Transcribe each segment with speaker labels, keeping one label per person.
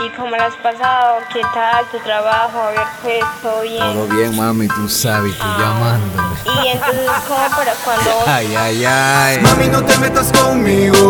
Speaker 1: ¿Y cómo lo has pasado? ¿Qué tal tu trabajo? A ver, pues, todo bien.
Speaker 2: Todo bien, mami, tú sabes, tú llamándome.
Speaker 1: Y entonces, ¿cómo para cuando
Speaker 2: Ay, ay, ay.
Speaker 3: Mami, no te metas conmigo.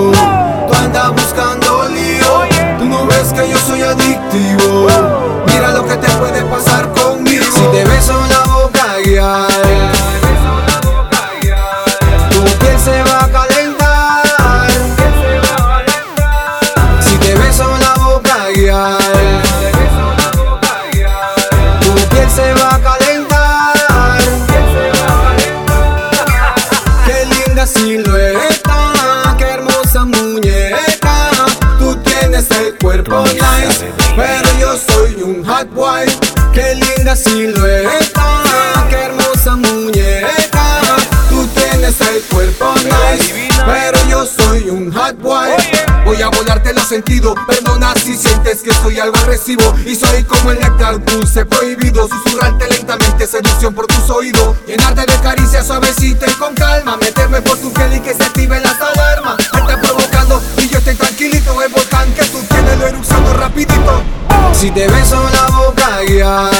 Speaker 3: Se va a calentar. Qué linda silueta, qué hermosa muñeca. Tú tienes el cuerpo nice, pero yo soy un hot boy. Qué linda silueta, qué hermosa muñeca. Tú tienes el cuerpo nice, pero yo soy un hot boy. Voy a volarte los sentidos, perdona si sientes que soy algo agresivo. Y soy como el néctar dulce prohibido. Susurrarte lentamente, seducción por tus oídos. Llenarte de caricias suavecita y con calma. Meterme por tu piel y que se activen las alarmas Me está provocando y yo estoy tranquilito. El volcán que tú tienes lo erupciono rapidito. Si te beso la boca, ya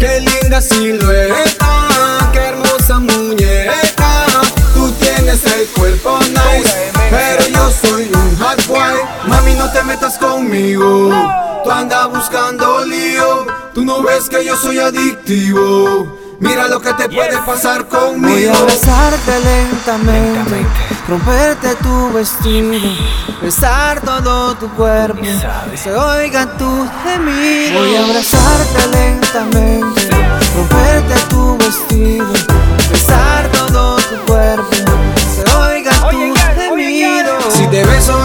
Speaker 3: Qué linda silueta, qué hermosa muñeca. Tú tienes el cuerpo nice, pero yo soy un hot boy. Mami no te metas conmigo, tú andas buscando lío. Tú no ves que yo soy adictivo. Mira lo que te puede pasar
Speaker 4: Voy
Speaker 3: conmigo
Speaker 4: a abrazarte lentamente, romperte tu vestido, besar todo tu cuerpo, que se oiga tu gemido. Voy a abrazarte lentamente, romperte tu vestido, besar todo tu cuerpo, se oiga tu gemido.
Speaker 3: Si te beso